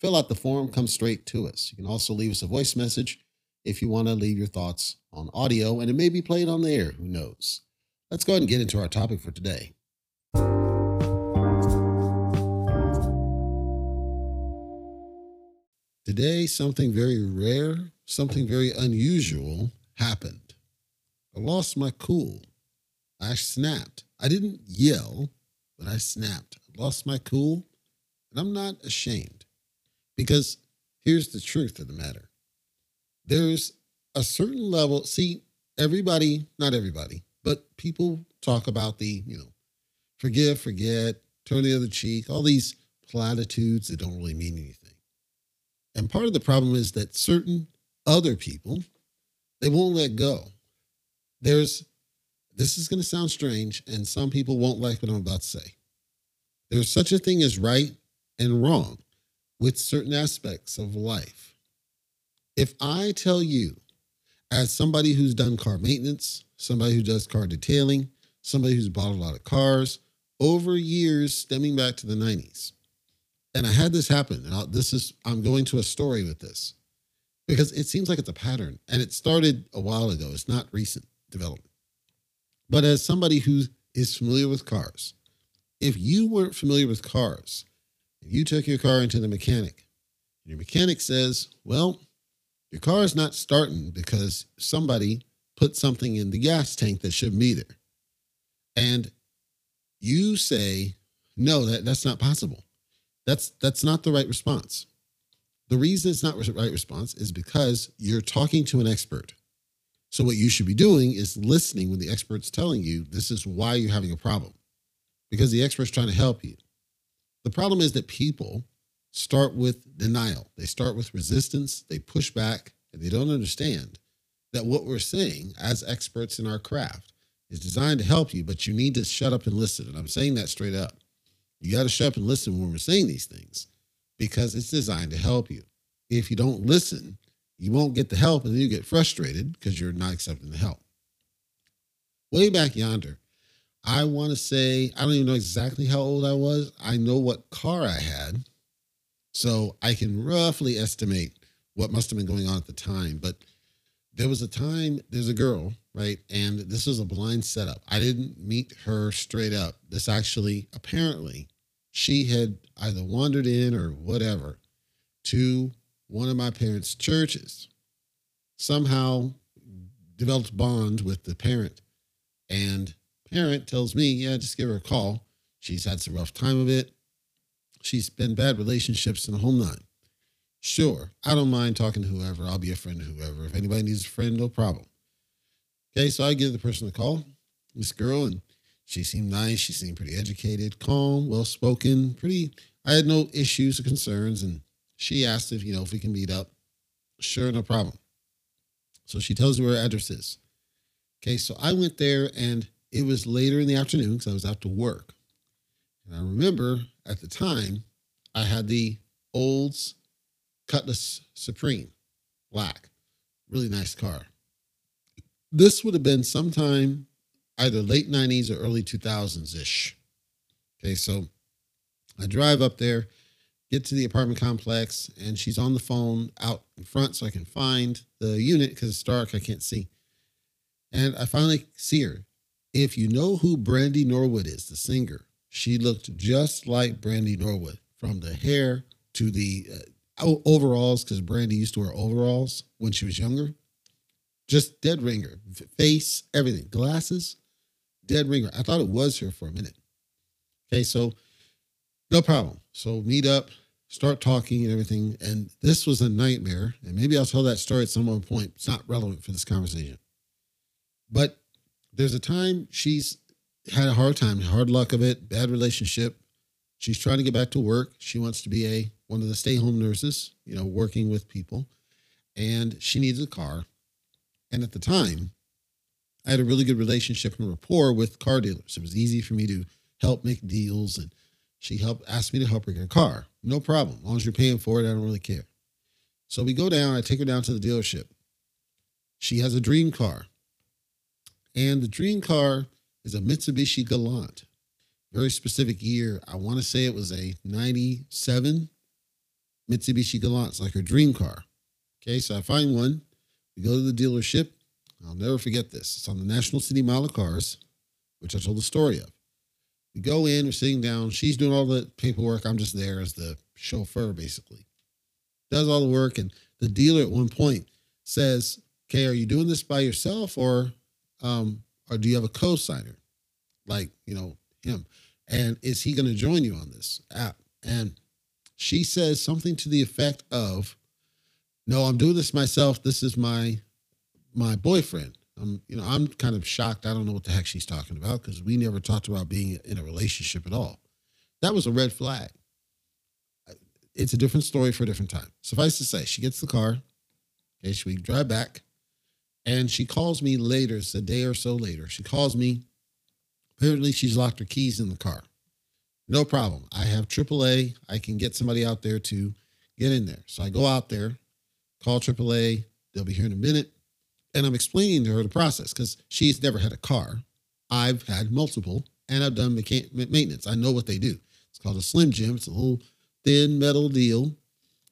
fill out the form, come straight to us. You can also leave us a voice message if you want to leave your thoughts on audio, and it may be played on the air. Who knows? Let's go ahead and get into our topic for today. Today, something very rare, something very unusual happened. I lost my cool. I snapped. I didn't yell, but I snapped. I lost my cool, and I'm not ashamed because here's the truth of the matter. There's a certain level. See, everybody, not everybody, but people talk about the, you know, forgive, forget, turn the other cheek, all these platitudes that don't really mean anything. And part of the problem is that certain other people, they won't let go. There's, this is going to sound strange, and some people won't like what I'm about to say. There's such a thing as right and wrong with certain aspects of life. If I tell you, as somebody who's done car maintenance, somebody who does car detailing, somebody who's bought a lot of cars over years stemming back to the 90s, and I had this happen. And I'll, this is, I'm going to a story with this because it seems like it's a pattern and it started a while ago. It's not recent development. But as somebody who is familiar with cars, if you weren't familiar with cars, you took your car into the mechanic, and your mechanic says, well, your car is not starting because somebody put something in the gas tank that shouldn't be there. And you say, no, that, that's not possible. That's that's not the right response. The reason it's not the right response is because you're talking to an expert. So what you should be doing is listening when the expert's telling you this is why you're having a problem. Because the expert's trying to help you. The problem is that people start with denial. They start with resistance, they push back, and they don't understand that what we're saying as experts in our craft is designed to help you, but you need to shut up and listen. And I'm saying that straight up. You got to shut up and listen when we're saying these things because it's designed to help you. If you don't listen, you won't get the help and then you get frustrated because you're not accepting the help. Way back yonder, I want to say, I don't even know exactly how old I was. I know what car I had. So I can roughly estimate what must have been going on at the time. But there was a time, there's a girl, right? And this was a blind setup. I didn't meet her straight up. This actually, apparently, she had either wandered in or whatever to one of my parents' churches. Somehow developed bond with the parent. And parent tells me, yeah, just give her a call. She's had some rough time of it. She's been bad relationships in the whole nine. Sure, I don't mind talking to whoever. I'll be a friend to whoever. If anybody needs a friend, no problem. Okay, so I give the person a call, this girl, and she seemed nice. She seemed pretty educated, calm, well spoken, pretty. I had no issues or concerns. And she asked if, you know, if we can meet up. Sure, no problem. So she tells me where her address is. Okay, so I went there and it was later in the afternoon because I was out to work. And I remember at the time I had the Olds Cutlass Supreme, black, really nice car. This would have been sometime either late 90s or early 2000s ish. Okay, so I drive up there, get to the apartment complex, and she's on the phone out in front so I can find the unit because it's dark, I can't see. And I finally see her. If you know who Brandy Norwood is, the singer, she looked just like Brandy Norwood from the hair to the uh, overalls because Brandy used to wear overalls when she was younger. Just dead ringer, face, everything, glasses, dead ringer. I thought it was her for a minute. Okay, so no problem. So meet up, start talking and everything. And this was a nightmare. And maybe I'll tell that story at some point. It's not relevant for this conversation. But there's a time she's had a hard time, hard luck of it, bad relationship, She's trying to get back to work. She wants to be a one of the stay-home nurses, you know, working with people. And she needs a car. And at the time, I had a really good relationship and rapport with car dealers. It was easy for me to help make deals and she helped asked me to help her get a car. No problem. As long as you're paying for it, I don't really care. So we go down, I take her down to the dealership. She has a dream car. And the dream car is a Mitsubishi Galant. Very specific year. I want to say it was a 97 Mitsubishi Galant. It's like her dream car. Okay, so I find one. We go to the dealership. I'll never forget this. It's on the National City Mile of Cars, which I told the story of. We go in, we're sitting down. She's doing all the paperwork. I'm just there as the chauffeur, basically. Does all the work. And the dealer at one point says, Okay, are you doing this by yourself or um, or do you have a co-signer? Like, you know, him. And is he going to join you on this app? And she says something to the effect of, No, I'm doing this myself. This is my my boyfriend. I'm, you know, I'm kind of shocked. I don't know what the heck she's talking about because we never talked about being in a relationship at all. That was a red flag. It's a different story for a different time. Suffice to say, she gets the car. Okay, she we drive back, and she calls me later. It's a day or so later. She calls me. Apparently, she's locked her keys in the car. No problem. I have AAA. I can get somebody out there to get in there. So I go out there, call AAA. They'll be here in a minute and I'm explaining to her the process because she's never had a car. I've had multiple, and I've done mechan- maintenance. I know what they do. It's called a slim jim. It's a little thin metal deal.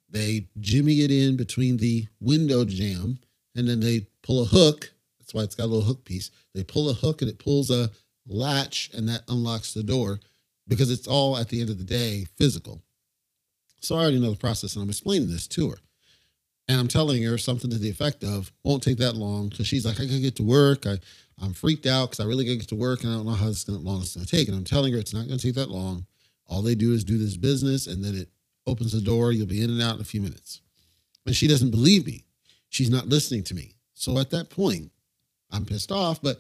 They jimmy it in between the window jamb and then they pull a hook. That's why it's got a little hook piece. They pull a hook, and it pulls a latch, and that unlocks the door because it's all at the end of the day physical. So I already know the process, and I'm explaining this to her. And I'm telling her something to the effect of, won't take that long. Cause she's like, I gotta get to work. I, I'm freaked out because I really gotta get to work and I don't know how this gonna, long it's gonna take. And I'm telling her it's not gonna take that long. All they do is do this business and then it opens the door. You'll be in and out in a few minutes. And she doesn't believe me. She's not listening to me. So at that point, I'm pissed off, but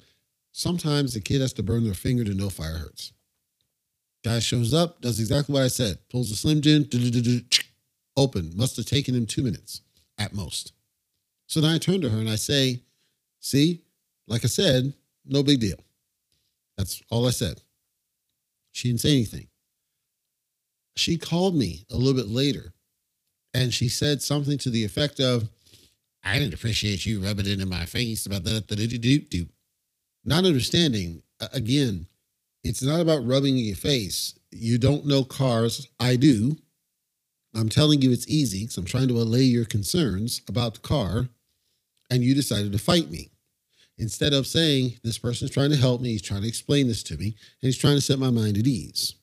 sometimes the kid has to burn their finger to know fire hurts. Guy shows up, does exactly what I said, pulls the Slim Jim, open. Must have taken him two minutes at most. So then I turn to her and I say, See, like I said, no big deal. That's all I said. She didn't say anything. She called me a little bit later and she said something to the effect of, I didn't appreciate you rubbing it in my face about that. Not understanding, again, it's not about rubbing in your face. You don't know cars. I do. I'm telling you it's easy because I'm trying to allay your concerns about the car, and you decided to fight me. Instead of saying, This person's trying to help me, he's trying to explain this to me, and he's trying to set my mind at ease.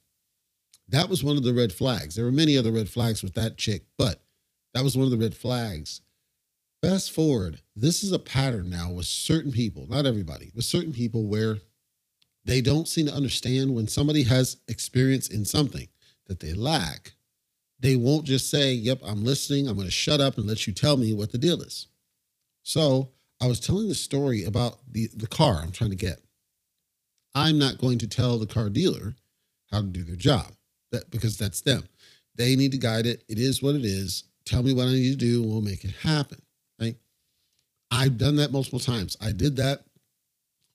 That was one of the red flags. There were many other red flags with that chick, but that was one of the red flags. Fast forward, this is a pattern now with certain people, not everybody, with certain people where they don't seem to understand when somebody has experience in something that they lack they won't just say, Yep, I'm listening. I'm going to shut up and let you tell me what the deal is. So I was telling the story about the, the car I'm trying to get. I'm not going to tell the car dealer how to do their job that, because that's them. They need to guide it. It is what it is. Tell me what I need to do, and we'll make it happen. Right? I've done that multiple times. I did that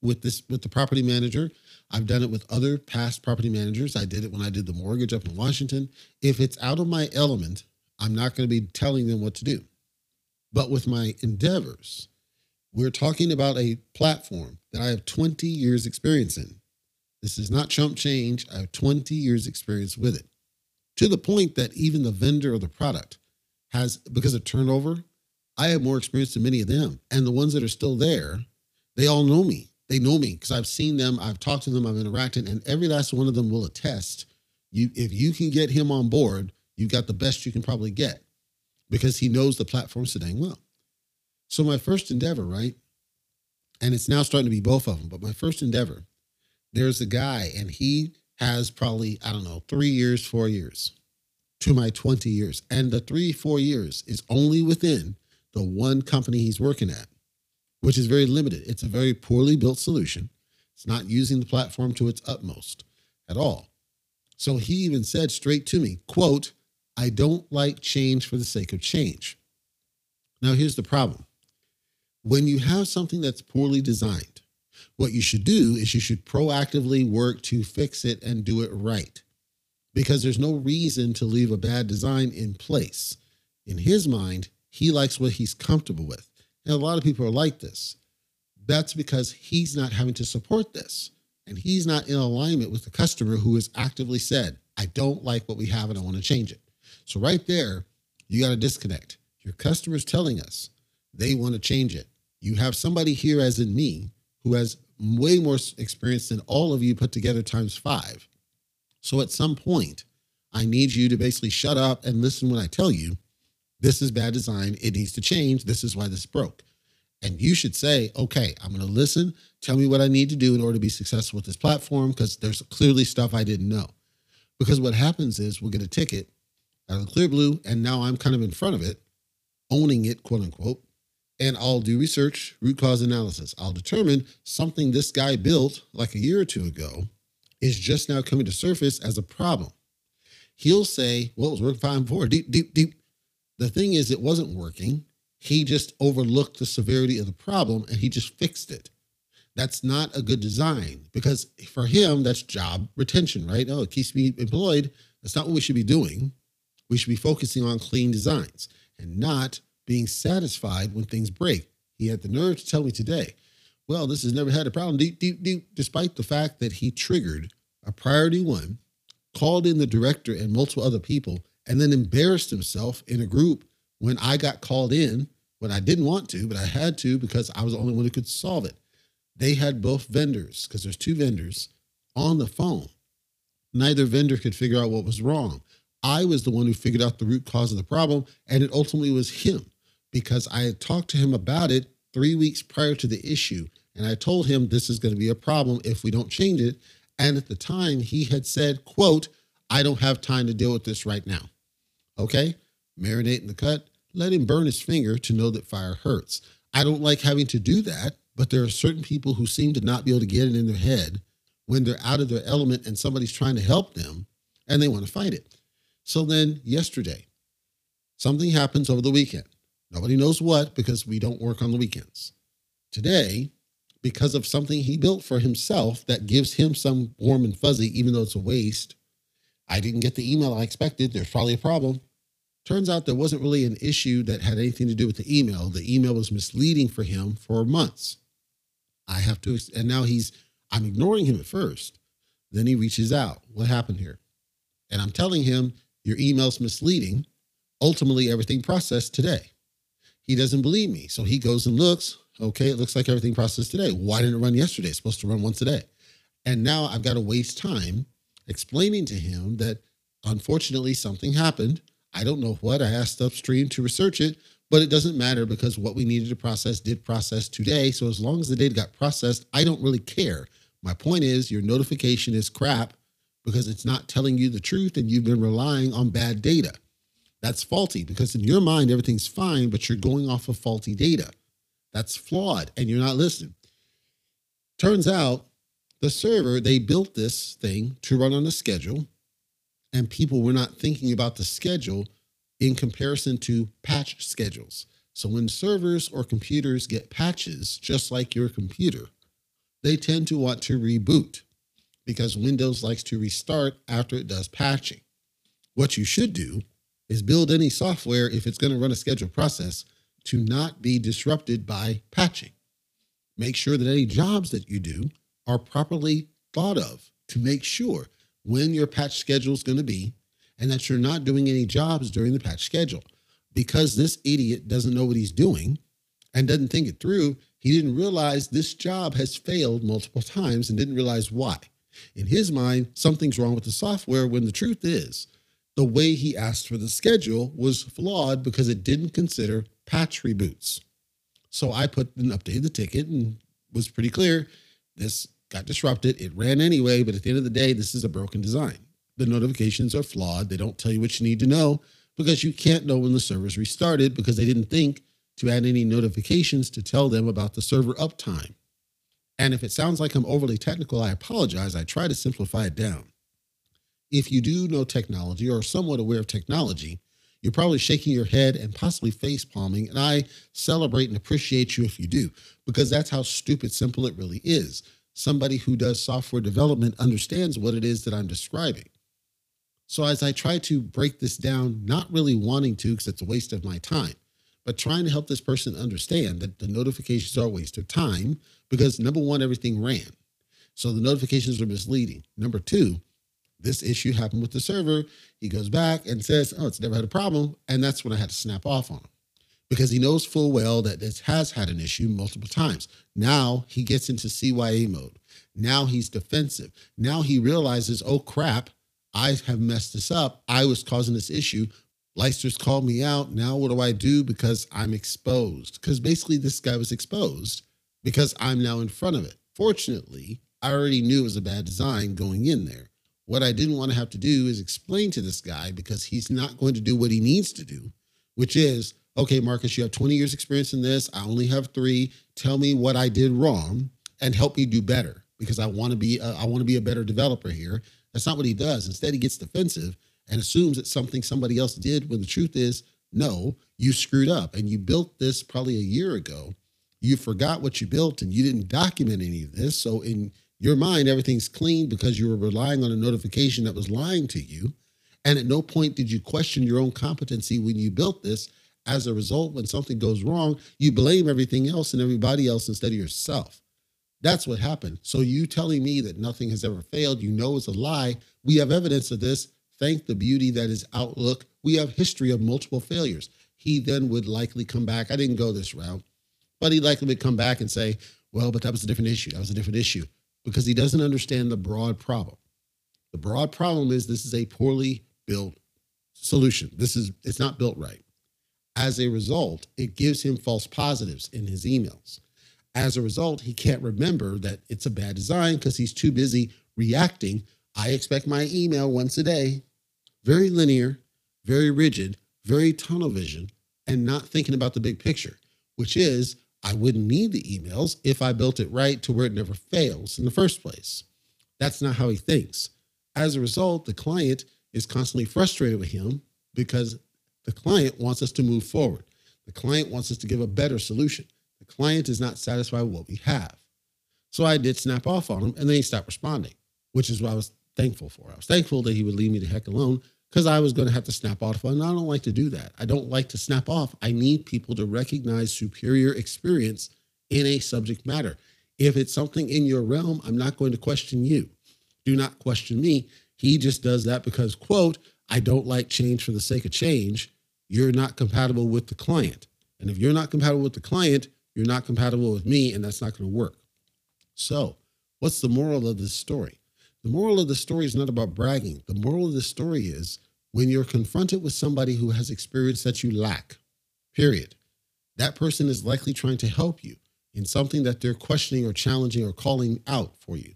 with this with the property manager I've done it with other past property managers. I did it when I did the mortgage up in Washington. If it's out of my element, I'm not going to be telling them what to do. But with my endeavors, we're talking about a platform that I have 20 years experience in. This is not chump change. I have 20 years experience with it. To the point that even the vendor of the product has because of turnover, I have more experience than many of them. And the ones that are still there, they all know me. They know me because I've seen them, I've talked to them, I've interacted, and every last one of them will attest. You, if you can get him on board, you got the best you can probably get because he knows the platform so dang well. So my first endeavor, right? And it's now starting to be both of them, but my first endeavor, there's a guy and he has probably, I don't know, three years, four years to my 20 years. And the three, four years is only within the one company he's working at which is very limited. It's a very poorly built solution. It's not using the platform to its utmost at all. So he even said straight to me, quote, I don't like change for the sake of change. Now, here's the problem. When you have something that's poorly designed, what you should do is you should proactively work to fix it and do it right because there's no reason to leave a bad design in place. In his mind, he likes what he's comfortable with. And a lot of people are like this. That's because he's not having to support this and he's not in alignment with the customer who has actively said, I don't like what we have and I want to change it. So, right there, you got to disconnect. Your customer's telling us they want to change it. You have somebody here, as in me, who has way more experience than all of you put together times five. So at some point, I need you to basically shut up and listen when I tell you this is bad design. It needs to change. This is why this broke. And you should say, okay, I'm going to listen. Tell me what I need to do in order to be successful with this platform because there's clearly stuff I didn't know. Because what happens is we'll get a ticket out of the clear blue, and now I'm kind of in front of it, owning it, quote unquote and I'll do research, root cause analysis. I'll determine something this guy built like a year or two ago is just now coming to surface as a problem. He'll say, well, it was working fine before, deep, deep, deep. The thing is, it wasn't working. He just overlooked the severity of the problem and he just fixed it. That's not a good design because for him, that's job retention, right? Oh, it keeps me employed. That's not what we should be doing. We should be focusing on clean designs and not being satisfied when things break. He had the nerve to tell me today, well, this has never had a problem, despite the fact that he triggered a priority one, called in the director and multiple other people, and then embarrassed himself in a group when I got called in when I didn't want to, but I had to because I was the only one who could solve it. They had both vendors, because there's two vendors, on the phone. Neither vendor could figure out what was wrong. I was the one who figured out the root cause of the problem, and it ultimately was him because I had talked to him about it three weeks prior to the issue. And I told him this is going to be a problem if we don't change it. And at the time, he had said, quote, I don't have time to deal with this right now. Okay, marinate in the cut, let him burn his finger to know that fire hurts. I don't like having to do that, but there are certain people who seem to not be able to get it in their head when they're out of their element and somebody's trying to help them and they want to fight it. So then, yesterday, something happens over the weekend. Nobody knows what because we don't work on the weekends. Today, because of something he built for himself that gives him some warm and fuzzy, even though it's a waste, I didn't get the email I expected. There's probably a problem. Turns out there wasn't really an issue that had anything to do with the email. The email was misleading for him for months. I have to, and now he's, I'm ignoring him at first. Then he reaches out. What happened here? And I'm telling him, your email's misleading. Ultimately, everything processed today. He doesn't believe me. So he goes and looks. Okay, it looks like everything processed today. Why didn't it run yesterday? It's supposed to run once a day. And now I've got to waste time explaining to him that unfortunately something happened. I don't know what. I asked upstream to research it, but it doesn't matter because what we needed to process did process today. So as long as the data got processed, I don't really care. My point is your notification is crap because it's not telling you the truth and you've been relying on bad data. That's faulty because in your mind, everything's fine, but you're going off of faulty data. That's flawed and you're not listening. Turns out the server, they built this thing to run on a schedule, and people were not thinking about the schedule in comparison to patch schedules. So when servers or computers get patches, just like your computer, they tend to want to reboot because Windows likes to restart after it does patching. What you should do is build any software if it's going to run a scheduled process to not be disrupted by patching. Make sure that any jobs that you do are properly thought of to make sure when your patch schedule is going to be and that you're not doing any jobs during the patch schedule. Because this idiot doesn't know what he's doing and doesn't think it through, he didn't realize this job has failed multiple times and didn't realize why. In his mind, something's wrong with the software when the truth is the way he asked for the schedule was flawed because it didn't consider patch reboots. So I put and updated the ticket and was pretty clear. This got disrupted. It ran anyway, but at the end of the day, this is a broken design. The notifications are flawed. They don't tell you what you need to know because you can't know when the server's restarted because they didn't think to add any notifications to tell them about the server uptime. And if it sounds like I'm overly technical, I apologize. I try to simplify it down if you do know technology or are somewhat aware of technology, you're probably shaking your head and possibly face palming. And I celebrate and appreciate you if you do, because that's how stupid simple it really is. Somebody who does software development understands what it is that I'm describing. So as I try to break this down, not really wanting to because it's a waste of my time, but trying to help this person understand that the notifications are a waste of time because number one, everything ran. So the notifications are misleading. Number two, this issue happened with the server. He goes back and says, Oh, it's never had a problem. And that's when I had to snap off on him because he knows full well that this has had an issue multiple times. Now he gets into CYA mode. Now he's defensive. Now he realizes, Oh crap, I have messed this up. I was causing this issue. Leicster's called me out. Now what do I do? Because I'm exposed. Because basically, this guy was exposed because I'm now in front of it. Fortunately, I already knew it was a bad design going in there. What I didn't want to have to do is explain to this guy because he's not going to do what he needs to do, which is okay, Marcus, you have 20 years experience in this. I only have three. Tell me what I did wrong and help me do better because I want to be a, I want to be a better developer here. That's not what he does. Instead, he gets defensive and assumes it's something somebody else did when the truth is, no, you screwed up and you built this probably a year ago. You forgot what you built and you didn't document any of this. So, in your mind, everything's clean because you were relying on a notification that was lying to you. And at no point did you question your own competency when you built this. As a result, when something goes wrong, you blame everything else and everybody else instead of yourself. That's what happened. So you telling me that nothing has ever failed, you know is a lie. We have evidence of this. Thank the beauty that is Outlook. We have history of multiple failures. He then would likely come back. I didn't go this route, but he likely would come back and say, well, but that was a different issue. That was a different issue because he doesn't understand the broad problem. The broad problem is this is a poorly built solution. This is it's not built right. As a result, it gives him false positives in his emails. As a result, he can't remember that it's a bad design because he's too busy reacting. I expect my email once a day. Very linear, very rigid, very tunnel vision, and not thinking about the big picture, which is I wouldn't need the emails if I built it right to where it never fails in the first place. That's not how he thinks. As a result, the client is constantly frustrated with him because the client wants us to move forward. The client wants us to give a better solution. The client is not satisfied with what we have. So I did snap off on him and then he stopped responding, which is what I was thankful for. I was thankful that he would leave me the heck alone because I was going to have to snap off. And I don't like to do that. I don't like to snap off. I need people to recognize superior experience in a subject matter. If it's something in your realm, I'm not going to question you. Do not question me. He just does that because, quote, I don't like change for the sake of change. You're not compatible with the client. And if you're not compatible with the client, you're not compatible with me, and that's not going to work. So, what's the moral of this story? The moral of the story is not about bragging. The moral of the story is when you're confronted with somebody who has experience that you lack, period, that person is likely trying to help you in something that they're questioning or challenging or calling out for you.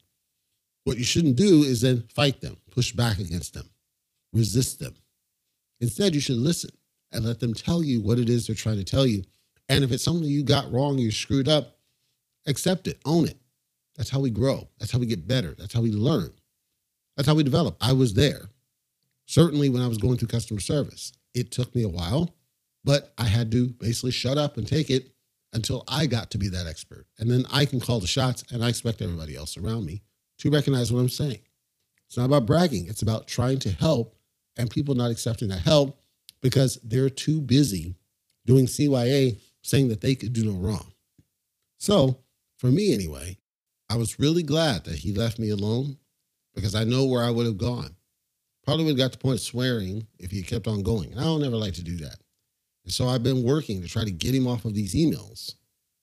What you shouldn't do is then fight them, push back against them, resist them. Instead, you should listen and let them tell you what it is they're trying to tell you and if it's something you got wrong, you screwed up, accept it, own it. That's how we grow. That's how we get better. That's how we learn. That's how we develop. I was there. Certainly when I was going through customer service, it took me a while, but I had to basically shut up and take it until I got to be that expert. And then I can call the shots and I expect everybody else around me to recognize what I'm saying. It's not about bragging, it's about trying to help and people not accepting that help because they're too busy doing CYA saying that they could do no wrong. So, for me anyway, I was really glad that he left me alone because I know where I would have gone. Probably would have got to the point of swearing if he kept on going. I don't ever like to do that. And so I've been working to try to get him off of these emails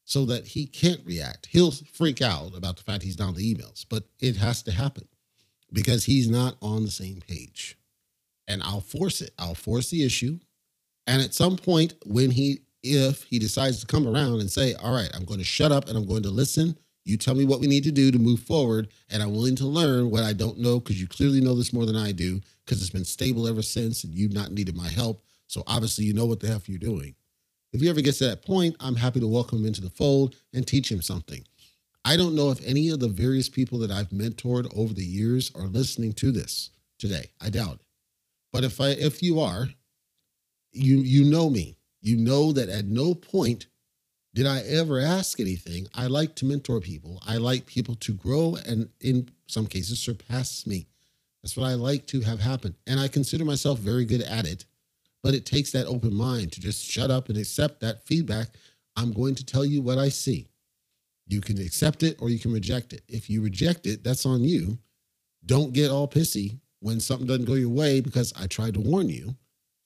so that he can't react. He'll freak out about the fact he's down the emails, but it has to happen because he's not on the same page. And I'll force it. I'll force the issue. And at some point, when he if he decides to come around and say, All right, I'm going to shut up and I'm going to listen. You tell me what we need to do to move forward, and I'm willing to learn what I don't know because you clearly know this more than I do because it's been stable ever since and you've not needed my help. So obviously, you know what the F you're doing. If he ever gets to that point, I'm happy to welcome him into the fold and teach him something. I don't know if any of the various people that I've mentored over the years are listening to this. today. I doubt it. But if I if you are, you you know me. You know that at no point did I ever ask anything. I like to mentor people. I like people to grow and in some cases surpass me. That's what I like to have happen. And I consider myself very good at it. But it takes that open mind to just shut up and accept that feedback. I'm going to tell you what I see. You can accept it or you can reject it. If you reject it, that's on you. Don't get all pissy when something doesn't go your way because I tried to warn you.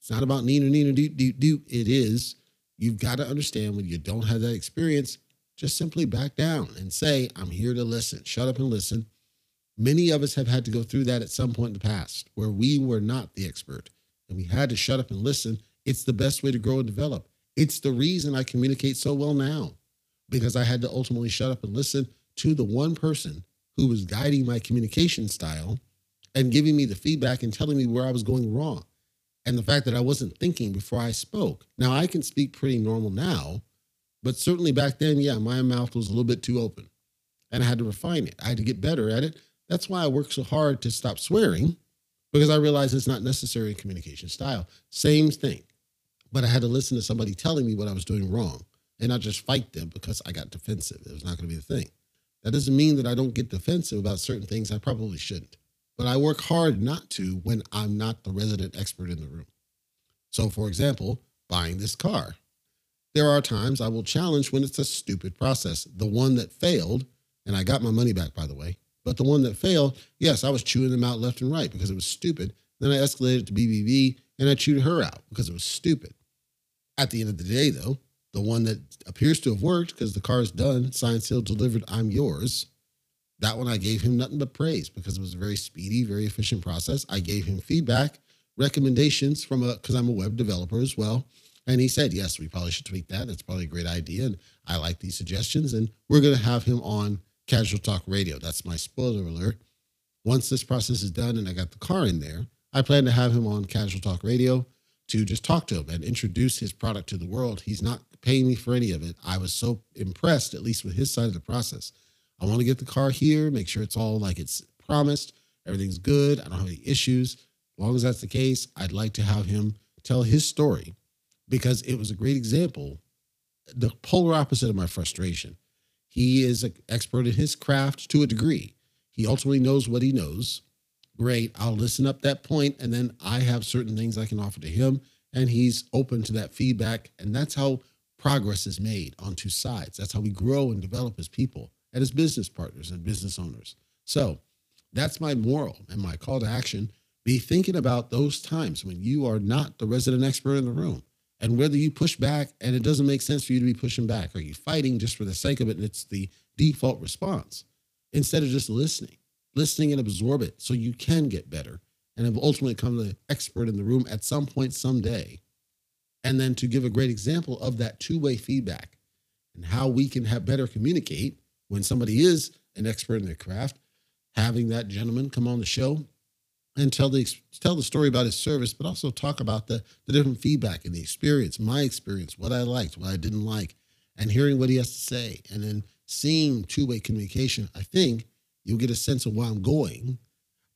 It's not about need or do, do, do. It is. You've got to understand when you don't have that experience, just simply back down and say, I'm here to listen. Shut up and listen. Many of us have had to go through that at some point in the past where we were not the expert and we had to shut up and listen. It's the best way to grow and develop. It's the reason I communicate so well now because I had to ultimately shut up and listen to the one person who was guiding my communication style and giving me the feedback and telling me where I was going wrong. And the fact that I wasn't thinking before I spoke. Now, I can speak pretty normal now, but certainly back then, yeah, my mouth was a little bit too open and I had to refine it. I had to get better at it. That's why I work so hard to stop swearing because I realized it's not necessary in communication style. Same thing. But I had to listen to somebody telling me what I was doing wrong and not just fight them because I got defensive. It was not going to be a thing. That doesn't mean that I don't get defensive about certain things I probably shouldn't. But I work hard not to when I'm not the resident expert in the room. So, for example, buying this car. There are times I will challenge when it's a stupid process. The one that failed, and I got my money back, by the way, but the one that failed, yes, I was chewing them out left and right because it was stupid. Then I escalated to BBB and I chewed her out because it was stupid. At the end of the day, though, the one that appears to have worked because the car is done, signed, sealed, delivered, I'm yours. That one I gave him nothing but praise because it was a very speedy, very efficient process. I gave him feedback, recommendations from a because I'm a web developer as well. And he said, yes, we probably should tweak that. That's probably a great idea. And I like these suggestions. And we're going to have him on Casual Talk Radio. That's my spoiler alert. Once this process is done and I got the car in there, I plan to have him on Casual Talk Radio to just talk to him and introduce his product to the world. He's not paying me for any of it. I was so impressed, at least with his side of the process. I want to get the car here, make sure it's all like it's promised, everything's good, I don't have any issues. As long as that's the case, I'd like to have him tell his story because it was a great example, the polar opposite of my frustration. He is an expert in his craft to a degree. He ultimately knows what he knows. Great. I'll listen up that point, and then I have certain things I can offer to him, and he's open to that feedback. And that's how progress is made on two sides. That's how we grow and develop as people and as business partners and business owners. So that's my moral and my call to action. Be thinking about those times when you are not the resident expert in the room and whether you push back and it doesn't make sense for you to be pushing back. Are you fighting just for the sake of it? And it's the default response instead of just listening, listening and absorb it so you can get better and have ultimately become the expert in the room at some point, someday. And then to give a great example of that two way feedback and how we can have better communicate when somebody is an expert in their craft, having that gentleman come on the show and tell the tell the story about his service, but also talk about the the different feedback and the experience, my experience, what I liked, what I didn't like, and hearing what he has to say, and then seeing two way communication. I think you'll get a sense of where I'm going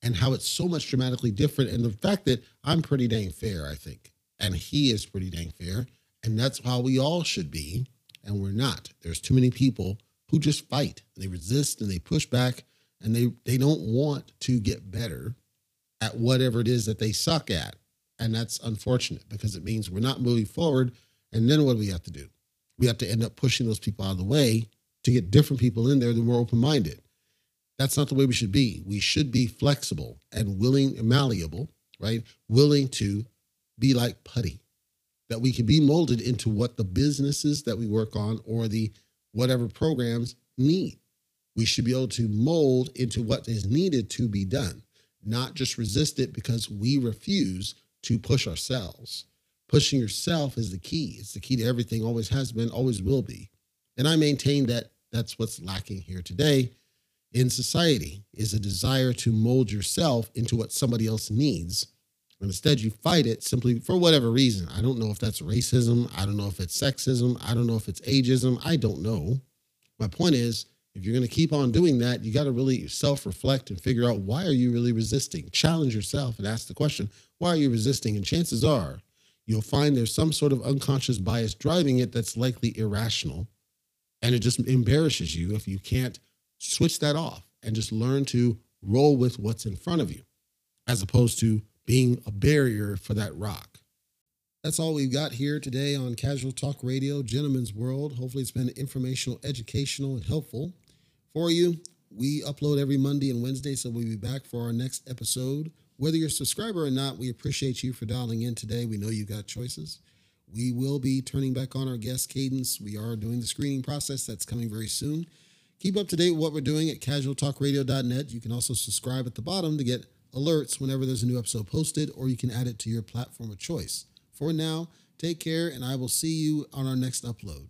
and how it's so much dramatically different, and the fact that I'm pretty dang fair, I think, and he is pretty dang fair, and that's how we all should be, and we're not. There's too many people who just fight, and they resist, and they push back, and they they don't want to get better at whatever it is that they suck at. And that's unfortunate because it means we're not moving forward. And then what do we have to do? We have to end up pushing those people out of the way to get different people in there that more open minded. That's not the way we should be. We should be flexible and willing and malleable, right? Willing to be like putty, that we can be molded into what the businesses that we work on or the whatever programs need. We should be able to mold into what is needed to be done not just resist it because we refuse to push ourselves. Pushing yourself is the key. It's the key to everything, always has been, always will be. And I maintain that that's what's lacking here today in society is a desire to mold yourself into what somebody else needs. And instead, you fight it simply for whatever reason. I don't know if that's racism. I don't know if it's sexism. I don't know if it's ageism. I don't know. My point is, if you're going to keep on doing that, you got to really self reflect and figure out why are you really resisting? Challenge yourself and ask the question, why are you resisting? And chances are you'll find there's some sort of unconscious bias driving it that's likely irrational. And it just embarrasses you if you can't switch that off and just learn to roll with what's in front of you, as opposed to being a barrier for that rock. That's all we've got here today on Casual Talk Radio, Gentlemen's World. Hopefully, it's been informational, educational, and helpful for you. We upload every Monday and Wednesday, so we'll be back for our next episode. Whether you're a subscriber or not, we appreciate you for dialing in today. We know you've got choices. We will be turning back on our guest cadence. We are doing the screening process that's coming very soon. Keep up to date with what we're doing at casualtalkradio.net. You can also subscribe at the bottom to get alerts whenever there's a new episode posted, or you can add it to your platform of choice. For now, take care, and I will see you on our next upload.